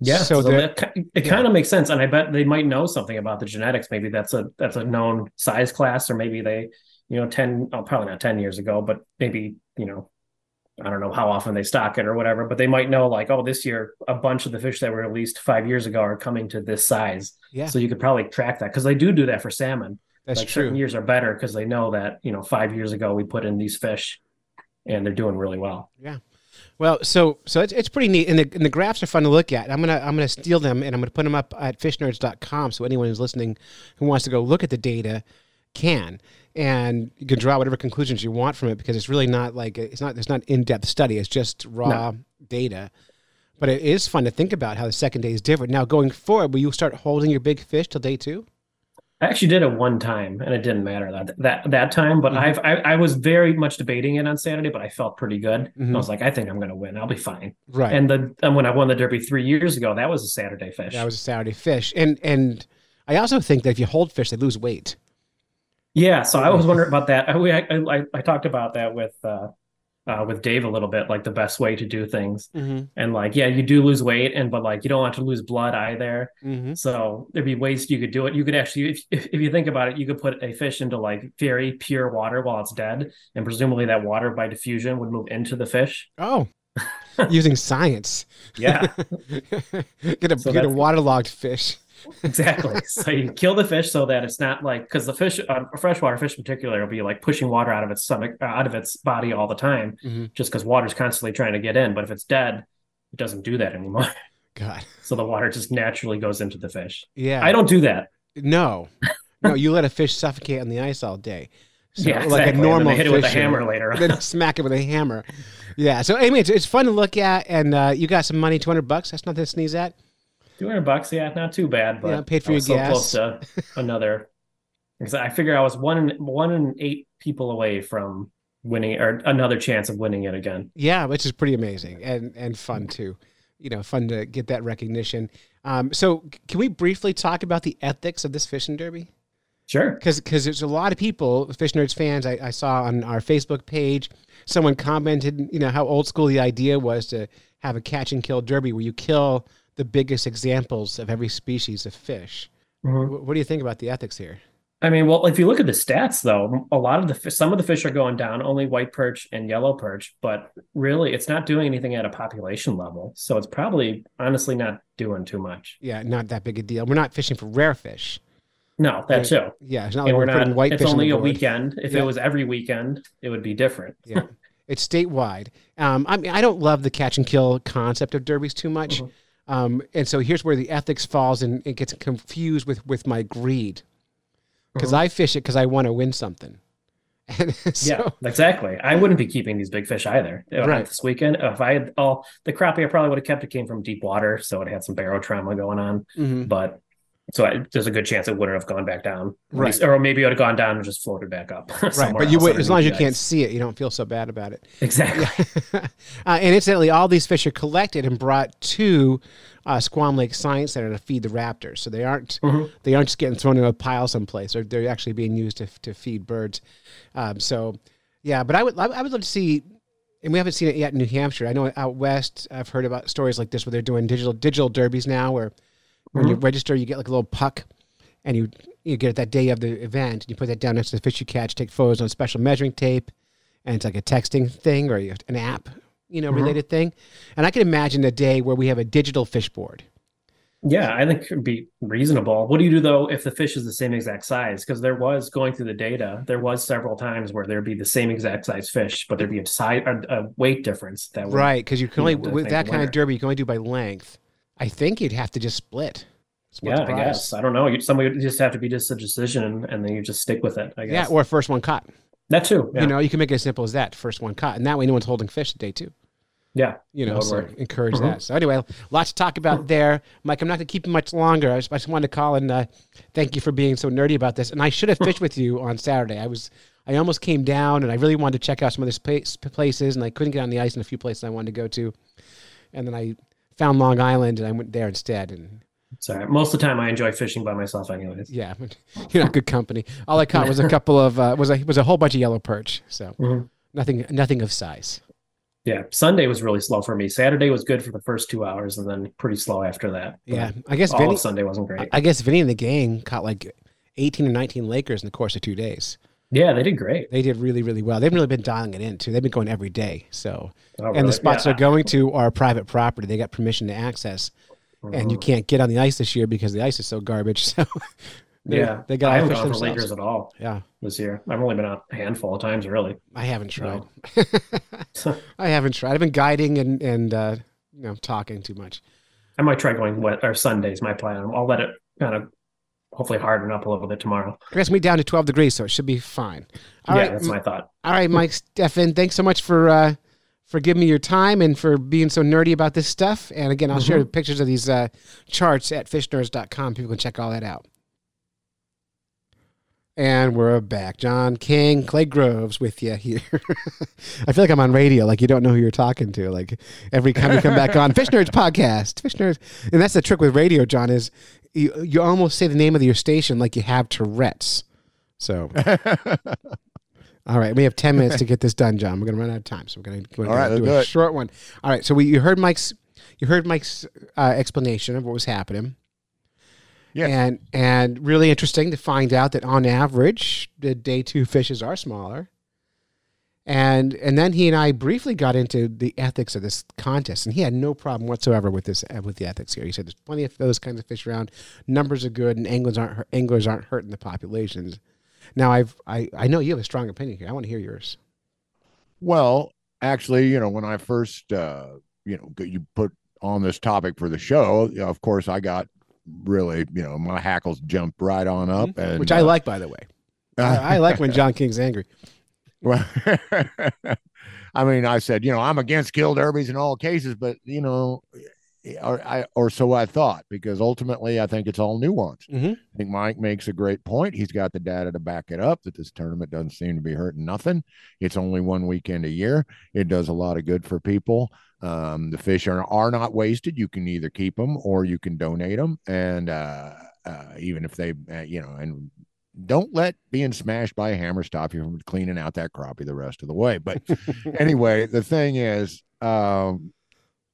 Yeah, So so, that, it yeah. kind of makes sense, and I bet they might know something about the genetics. Maybe that's a that's a known size class, or maybe they, you know, ten, oh, probably not ten years ago, but maybe you know, I don't know how often they stock it or whatever, but they might know like, oh, this year a bunch of the fish that were released five years ago are coming to this size. Yeah. So you could probably track that because they do do that for salmon. That's like true. certain years are better because they know that you know five years ago we put in these fish, and they're doing really well. Yeah. Well, so so it's, it's pretty neat, and the, and the graphs are fun to look at. I'm gonna I'm gonna steal them, and I'm gonna put them up at fishnerds.com. So anyone who's listening who wants to go look at the data can, and you can draw whatever conclusions you want from it because it's really not like it's not it's not in depth study. It's just raw data. But it is fun to think about how the second day is different. Now going forward, will you start holding your big fish till day two? I actually did it one time, and it didn't matter that that that time. But Mhm. I've I, I was very much debating it on Saturday, but I felt pretty good. Mhm. I was like, I think I'm going to win. I'll be fine. Right. And the and when I won the Derby three years ago, that was a Saturday fish. that was a Saturday fish, and and I also think that if you hold fish, they lose weight. Yeah, so I was wondering about that. I, I, I, I talked about that with uh, uh, with Dave a little bit, like the best way to do things, Mm-hmm. and like yeah, you do lose weight, and but like you don't want to lose blood either. Mm-hmm. So there'd be ways you could do it. You could actually, if, if if you think about it, you could put a fish into like very pure water while it's dead, and presumably that water by diffusion would move into the fish. Oh, using science. Yeah, get a So get a waterlogged fish. Exactly. so you kill the fish so that it's not like because the fish, uh, a freshwater fish in particular, will be like pushing water out of its stomach, uh, out of its body all the time, Mhm. just because water's constantly trying to get in. But if it's dead, it doesn't do that anymore. God, So the water just naturally goes into the fish. yeah. I don't do that. No, no. You let a fish suffocate on the ice all day. So, yeah, like exactly. a And then normal hit it with a hammer later. on. then smack it with a hammer. Yeah. So anyway, it's, it's fun to look at, and uh, you got some money, two hundred bucks. That's nothing to sneeze at. Two hundred bucks, yeah, not too bad. But Yeah, paid for I your so gas. close to another. Because I figure I was one in, one in eight people away from winning or another chance of winning it again. Yeah, which is pretty amazing and and fun too. You know, fun to get that recognition. Um, so can we briefly talk about the ethics of this fishing derby? Sure. because there's a lot of people, fish nerds fans. I, I saw on our Facebook page, someone commented, you know, how old school the idea was to have a catch and kill derby where you kill the biggest examples of every species of fish. Mhm. Wh- What do you think about the ethics here? I mean, well, if you look at the stats, though, a lot of the some of the fish are going down, only white perch and yellow perch, but really, it's not doing anything at a population level. So it's probably honestly not doing too much. Yeah, not that big a deal. We're not fishing for rare fish. No, that too. Yeah, it's not like we're, we're not. white It's only a weekend. If Yeah. it was every weekend, it would be different. Yeah, it's statewide. Um, I mean, I don't love the catch and kill concept of derbies too much, Mhm. Um, and so here's where the ethics falls and it gets confused with with my greed because Mhm. I fish it because I want to win something. So, yeah, exactly. I wouldn't be keeping these big fish either. Right. This weekend, if I had all the crappie, I probably would have kept it came from deep water, so it had some barotrauma going on. Mhm. But so I, there's a good chance it wouldn't have gone back down, Right. least- or maybe it would have gone down and just floated back up. right, but you would, as long as you can't see it, you don't feel so bad about it. Exactly. uh, and incidentally, all these fish are collected and brought to uh, Squam Lake Science Center to feed the raptors. So they aren't Mhm. they aren't just getting thrown in a pile someplace. They're, they're actually being used to, to feed birds. Um, so yeah, but I would I would love to see. And we haven't seen it yet in New Hampshire. I know out west, I've heard about stories like this where they're doing digital digital derbies now, where when you mm-hmm. register, you get like a little puck, and you you get it that day of the event, and you put that down next to the fish you catch, take photos on special measuring tape, and it's like a texting thing or an app, you know, mm-hmm. related thing. And I can imagine a day where we have a digital fish board. Yeah, I think it'd be reasonable. What do you do though if the fish is the same exact size? Because there was going through the data, there was several times where there'd be the same exact size fish, but there'd be a size, a, a weight difference that would, Right, because you can only you know, with that kind of derby, you can only do by length. I think you'd have to just split. split Yeah, I guess I don't know. You, somebody would just have to be just a decision, and then you just stick with it. I guess. Yeah, or first one caught. that too. Yeah. You know, you can make it as simple as that. First one caught, and that way no one's holding fish day two. yeah. You know, so work. encourage Mhm. that. So anyway, lots to talk about there, Mike. I'm not going to keep you much longer. I just, I just wanted to call and uh, thank you for being so nerdy about this. And I should have fished with you on Saturday. I was, I almost came down, and I really wanted to check out some of these places, and I couldn't get on the ice in a few places I wanted to go to. And then I found Long Island, and I went there instead. And Sorry. Most of the time, I enjoy fishing by myself, anyways. yeah, you're not good company. All I caught was a couple of uh, was a was a whole bunch of yellow perch. So Mhm. nothing nothing of size. Yeah. Sunday was really slow for me. Saturday was good for the first two hours, and then pretty slow after that. But Yeah, I guess all Vinny, Sunday wasn't great. I- I guess Vinny and the gang caught like 18 or 19 Lakers in the course of two days. Yeah, they did great. They did really, really well. They've really been dialing it in too. They've been going every day. So, Oh, and the spots Yeah. they're going to are private property. They got permission to access, and you Mhm. can't get on the ice this year because the ice is so garbage. So, they- Yeah, they got I haven't gone for. Lakers at all Yeah, this year. I've only been out a handful of times, really. I haven't tried. No. I haven't tried. I've been guiding and and uh, you know talking too much. I might try going wet or Sundays. My plan. I'll let it kind of hopefully harden up a little bit tomorrow. I guess we down to 12 degrees, so it should be fine. All yeah, right, that's my thought. all right, Mike Stefan, thanks so much for uh, for giving me your time and for being so nerdy about this stuff. And again, I'll share pictures of these uh, charts at fishnerds.com. People can check all that out. And we're back. John King, Clay Groves with you here. I feel like I'm on radio, like you don't know who you're talking to. Like every time you come back on, Fish Nerds Podcast, Fish Nerds. And that's the trick with radio, John, is you, you almost say the name of your station like you have Tourette's. So, all right, we have 10 minutes to get this done, John. We're going to run out of time. So we're going to All right, do a it. short one. All right, so we, you heard Mike's. You heard Mike's uh, explanation of what was happening. Yeah, And and really interesting to find out that on average the day two fishes are smaller. And and then he and I briefly got into the ethics of this contest, and he had no problem whatsoever with this with the ethics here. He said there's plenty of those kinds of fish around, numbers are good, and anglers aren't anglers aren't hurting the populations. Now I've I I know you have a strong opinion here. I want to hear yours. Well, actually, you know, when I first, uh, you know, you put on this topic for the show, you know, of course, I got really, you know, my hackles jumped right on up, Mm-hmm. Which I uh, like, by the way. I, I like when John King's angry. Well, I mean, I said, you know, I'm against kill derbies in all cases, but you know, or I or so I thought, because ultimately, I think it's all nuance. Mhm. I think Mike makes a great point. He's got the data to back it up that this tournament doesn't seem to be hurting nothing. It's only one weekend a year. It does a lot of good for people. Um, the fish are are not wasted. You can either keep them or you can donate them, and uh, uh, even if they, uh, you know, and don't let being smashed by a hammer stop you from cleaning out that crappie the rest of the way. But anyway, the thing is, um,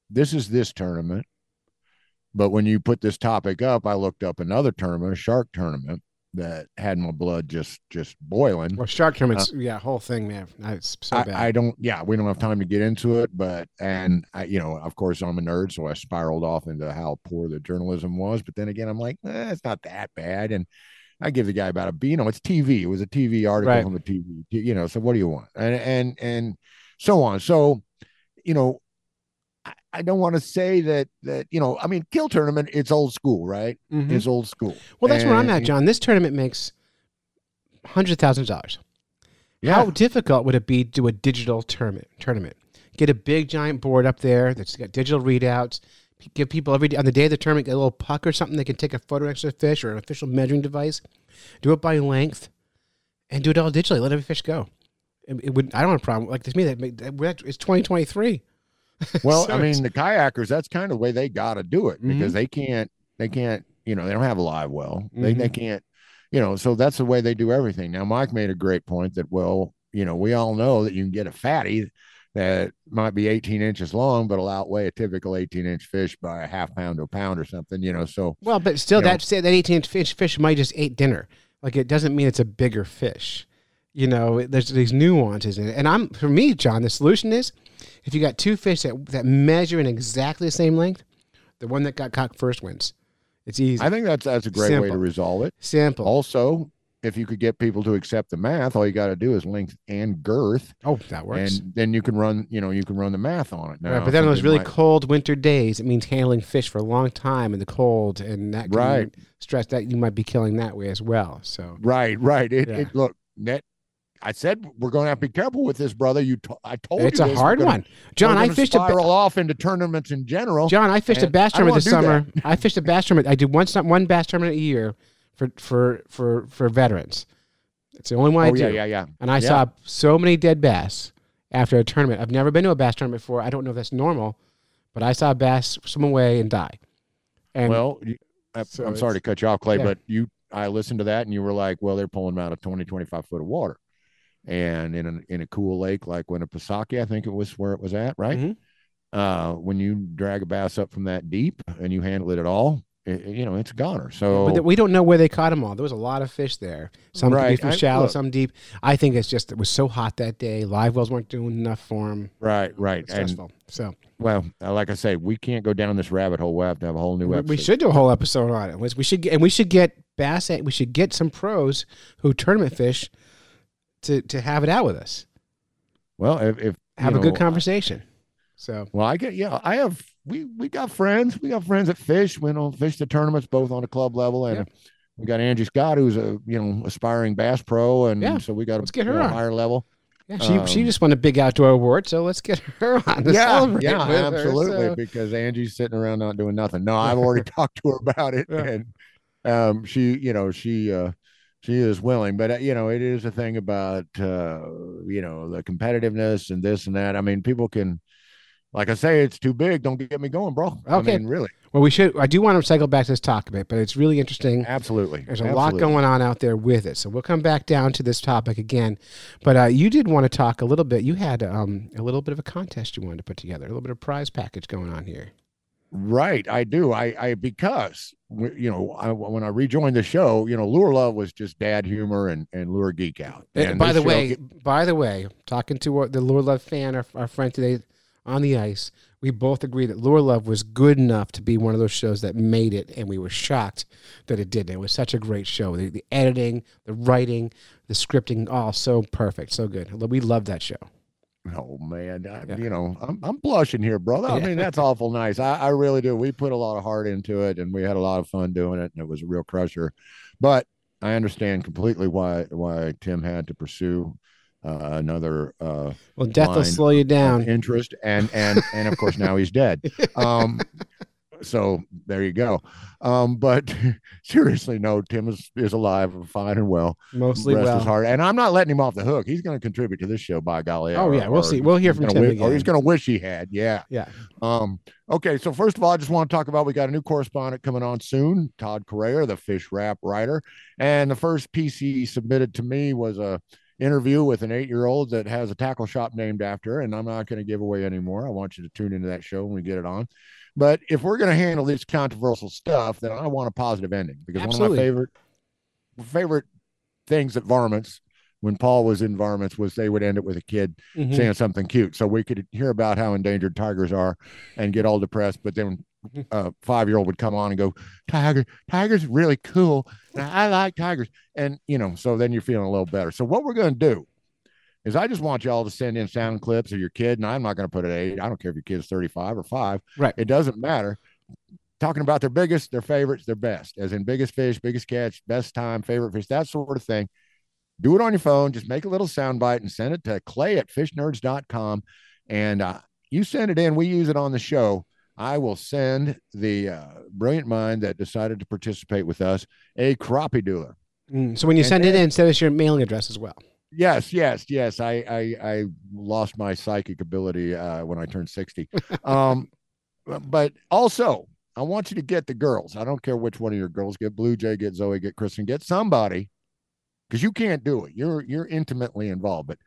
this is this tournament. But when you put this topic up, I looked up another tournament, a shark tournament that had my blood just just boiling. Well, shark tournaments, yeah, whole thing, man. It's so bad. I, I don't, yeah, we don't have time to get into it, but, and I, you know, of course, I'm a nerd, so I spiraled off into how poor the journalism was. But then again, I'm like, eh, it's not that bad. And I give the guy about a B, you know, it's TV. It was a TV article Right. from the TV, you know, so what do you want? And, and, and so on. So, you know, I, I don't want to say that, that, you know, I mean, kill tournament, it's old school, right? Mhm. It's old school. Well, that's where I'm at, John. This tournament makes hundred thousand dollars. Yeah. How difficult would it be to do a digital tournament? Tournament. Get a big giant board up there that's got digital readouts. Give people every day on the day of the tournament get a little puck or something. They can take a photo the fish or an official measuring device. Do it by length, and do it all digitally. Let every fish go. It, it would. I don't have a problem. Like to me, that, that it's 2023. Well, I mean, the kayakers, that's kind of the way they got to do it mm-hmm. because they can't, they can't, you know, they don't have a live well. They, they mm-hmm. can't, you know, so that's the way they do everything. Now, Mike made a great point that, well, you know, we all know that you can get a fatty that might be 18 inches long, but will outweigh a typical 18 inch fish by a half pound to a pound or something, you know. So, Well, but still, You know- that that eighteen inch fish fish might just ate dinner. Like it doesn't mean it's a bigger fish. You know, there's these nuances in it. And I'm for me, John, the solution is if you got two fish that that measure in exactly the same length, the one that got caught first wins. It's easy, I think that's that's a great way to resolve it. simple. Also, if you could get people to accept the math, all you got to do is length and girth, oh, that works. and then you can run, you know, you can run the math on it. Now, right, but then on those really might- cold winter days, it means handling fish for a long time in the cold, and that Right. stress that you might be killing that way as well. So Right, right. It, Yeah. it look net. I said we're going to have to be careful with this, brother. You, to, I told it's you it's a hard gonna- one, John. I fished a ba- spiral off into tournaments in general. John, I fished a bass tournament this summer. I fished a bass tournament. I did one one bass tournament a year for for for for veterans. It's the only one I oh do. yeah, yeah, yeah. And I Yeah. saw so many dead bass after a tournament. I've never been to a bass tournament before. I don't know if that's normal, but I saw a bass swim away and die. And well, you, I, So I'm sorry to cut you off, Clay, yeah. but you, I listened to that, and you were like, "Well, they're pulling them out of 20, 25 foot of water." And in a in a cool lake like Winnipesaukee, I think it was where it was at, right? Mhm. Uh, when you drag a bass up from that deep and you handle it at all, it, you know it's a goner. So but we don't know where they caught them all. There was a lot of fish there. Some Right. from shallow, look. some deep. I think it's just it was so hot that day. Live wells weren't doing enough for them. right, right, and Stressful. So well, uh, like I say, we can't go down this rabbit hole. We'll have to have a whole new episode. we should do a whole episode on it. We should get, and we should get bass. We should get some pros who tournament fish to to have it out with us. Well, if, if Have a good know, conversation. So Well, I get yeah. I have we we got friends. We got friends that fish. We don't fish the tournaments both on a club level and Yeah. we got Angie Scott, who's a you know aspiring bass pro, and Yeah, so we got let's a, get her you know, on. higher level. Yeah, she she Um, just won a big outdoor award, so let's get her on to yeah, yeah, with her, absolutely. so- Because Angie's sitting around not doing nothing. No, I've already talked to her about it, Yeah. and um, she, you know, she, uh, she is willing. But uh, you know, it is a thing about uh, you know the competitiveness and this and that. I mean, people can, like I say, it's too big. Don't get me going, bro. I Okay. mean, really, Well, we should. I do want to cycle back to this talk a bit, but it's really interesting. absolutely. There's a lot going on out there with it, so we'll come back down to this topic again. But uh, you did want to talk a little bit. You had um, a little bit of a contest you wanted to put together, a little bit of prize package going on here. Right, I do. I, I because you know, I, when I rejoined the show, you know, Lure Love was just dad humor and and Lure Geek Out. Uh, And by the way, by the way, talking to our, the Lure Love fan, our, our friend today on the ice, we both agree that Lure Love was good enough to be one of those shows that made it, and we were shocked that it didn't. It was such a great show. The, the editing, the writing, the scripting, all so perfect, so good. We love that show. Oh man, I, Yeah. you know, I'm I'm blushing here, brother. I Yeah. mean, that's awful nice. I, I really do. We put a lot of heart into it, and we had a lot of fun doing it, and it was a real crusher. But I understand completely why why Tim had to pursue uh, another uh, Well, death will slow you down. interest, and and and of course now he's dead. Um, so there you go. Um, but seriously, no, Tim is is alive, and fine and well. Mostly Rest well. his heart, and I'm not letting him off the hook. He's going to contribute to this show, by golly. Oh, or- yeah, we'll or see. We'll hear from Tim wi- Or he's going to wish he had. Yeah. Yeah. Um. Okay. So first of all, I just want to talk about we got a new correspondent coming on soon, Todd Correa, the fish wrap writer, and the first piece he submitted to me was a interview with an eight-year-old that has a tackle shop named after, her, and I'm not going to give away anymore. I want you to tune into that show when we get it on. But if we're going to handle this controversial stuff, then I want a positive ending because one of my favorite favorite things at varmints when Paul was in varmints was they would end it with a kid Mhm. saying something cute. So we could hear about how endangered tigers are and get all depressed. But then a five year old would come on and go, Tiger, Tiger's really cool. And I like tigers. And, you know, so then you're feeling a little better. So what we're going to do is I just want y'all to send in sound clips of your kid. And I'm not going to put it at eight. I don't care if your kid's 35 or five. Right. It doesn't matter. Talking about their biggest, their favorites, their best, as in biggest fish, biggest catch, best time, favorite fish, that sort of thing do it on your phone. Just make a little sound bite and send it to clay at fishnerds.com. And uh, you send it in. We use it on the show. I will send the uh, brilliant mind that decided to participate with us a crappie doula. Mm, So when you And send it in, send us your mailing address as well. Yes, yes, yes. I I, I lost my psychic ability uh, when I turned 60. Um, but also, I want you to get the girls. I don't care which one of your girls. Get Blue Jay, get Zoe, get Kristen, get somebody because you can't do it. You're you're intimately involved. But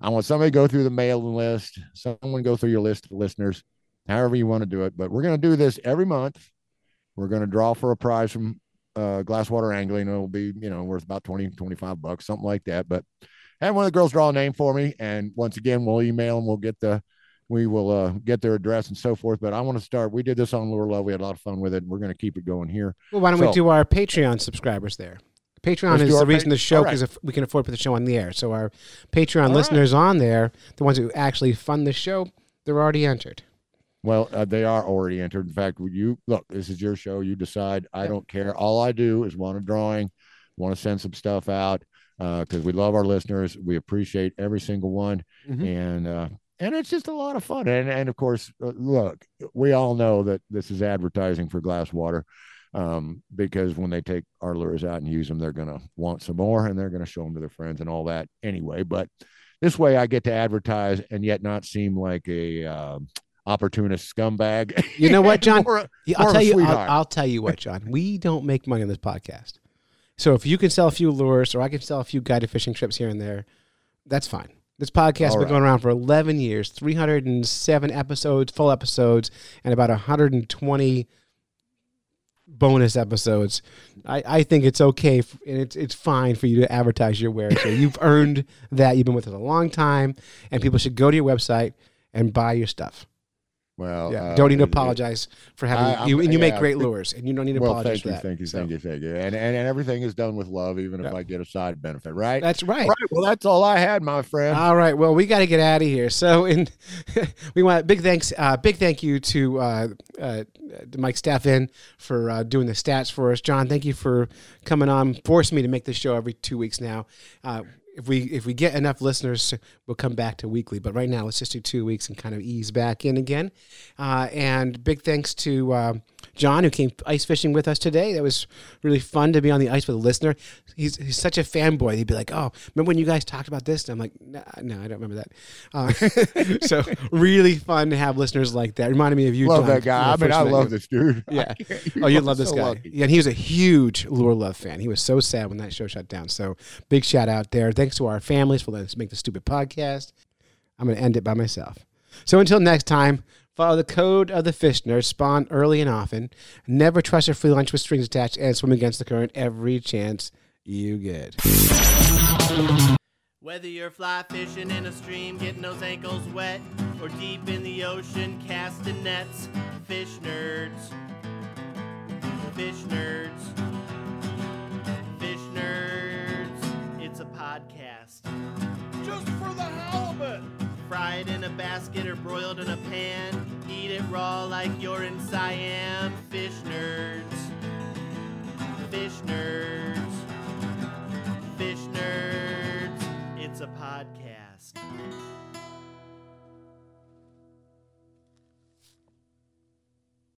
I want somebody to go through the mailing list, someone go through your list of listeners, however you want to do it. But we're going to do this every month. We're going to draw for a prize from uh, Glasswater Angling. It'll be, you know, worth about 20, 25 bucks, something like that. But have one of the girls draw a name for me. And once again, we'll email them. We'll get the, we will uh, get their address and so forth. But I want to start. We did this on Lure Love. We had a lot of fun with it. We're going to keep it going here. Well, why don't we do our Patreon subscribers there? Patreon Let's is the reason pa- the show all right. because we can afford to put the show on the air. So our Patreon All right. listeners on there, the ones who actually fund the show, they're already entered. Well, uh, they are already entered. In fact, you look, this is your show. You decide. I don't care. All I do is want a drawing, want to send some stuff out because we love our listeners. We appreciate every single one, Mhm. and uh, and it's just a lot of fun. And and of course, uh, look, we all know that this is advertising for Glasswater. Um, because when they take our lures out and use them, they're gonna want some more, and they're gonna show them to their friends and all that anyway. But this way, I get to advertise and yet not seem like a um opportunist scumbag. You know what, John? Or a- Yeah, More I'll tell you. I'll. I'll tell you what, John. We don't make money on this podcast. So if you can sell a few lures, or I can sell a few guided fishing trips here and there, that's fine. This podcast has been right. going around for 11 years, 307 episodes, full episodes, and about 120 bonus episodes. I, I think it's okay, f- and it's it's fine for you to advertise your wares. So you've earned that. You've been with us a long time, and people should go to your website and buy your stuff. Well, Yeah, uh, don't need to it- it- apologize for having I- you, and you make great lures, and you don't need to Well, apologize thank for you, that. thank you, So, thank you, thank you. And, and and everything is done with love, even if Yeah. I get a side benefit, right? That's right. Right. Well, that's all I had, my friend. All right. Well, we got to get out of here. So, in we want big thanks, uh, big thank you to uh, uh, Mike Staffin for uh, doing the stats for us. John, thank you for coming on, forcing me to make this show every two weeks now. If we if we get enough listeners, we'll come back to weekly. But right now, let's just do two weeks and kind of ease back in again. Uh, and big thanks to uh, John who came ice fishing with us today. That was really fun to be on the ice with a listener. He's he's such a fanboy. He'd be like, "Oh, remember when you guys talked about this?" And I'm like, "No, no I don't remember that." Uh, so really fun to have listeners like that. Reminded me of you. love John, that guy. I mean, I love this dude. Yeah. Oh, you love this so guy. lucky. Yeah, and he was a huge Lure Love fan. He was so sad when that show shut down. So big shout out there. Thanks to our families for letting us make the stupid podcast. I'm going to end it by myself. So until next time, follow the code of the fish nerd. Spawn early and often. Never trust a free lunch with strings attached, and swim against the current every chance you get. Whether you're fly fishing in a stream, getting those ankles wet, or deep in the ocean casting nets, fish nerds. Fish nerds. Fish nerds. It's a podcast. Just for the halibut! Fried in a basket or broiled in a pan eat it raw like you're in Siam. Fish nerds. Fish nerds. Fish nerds. It's a podcast.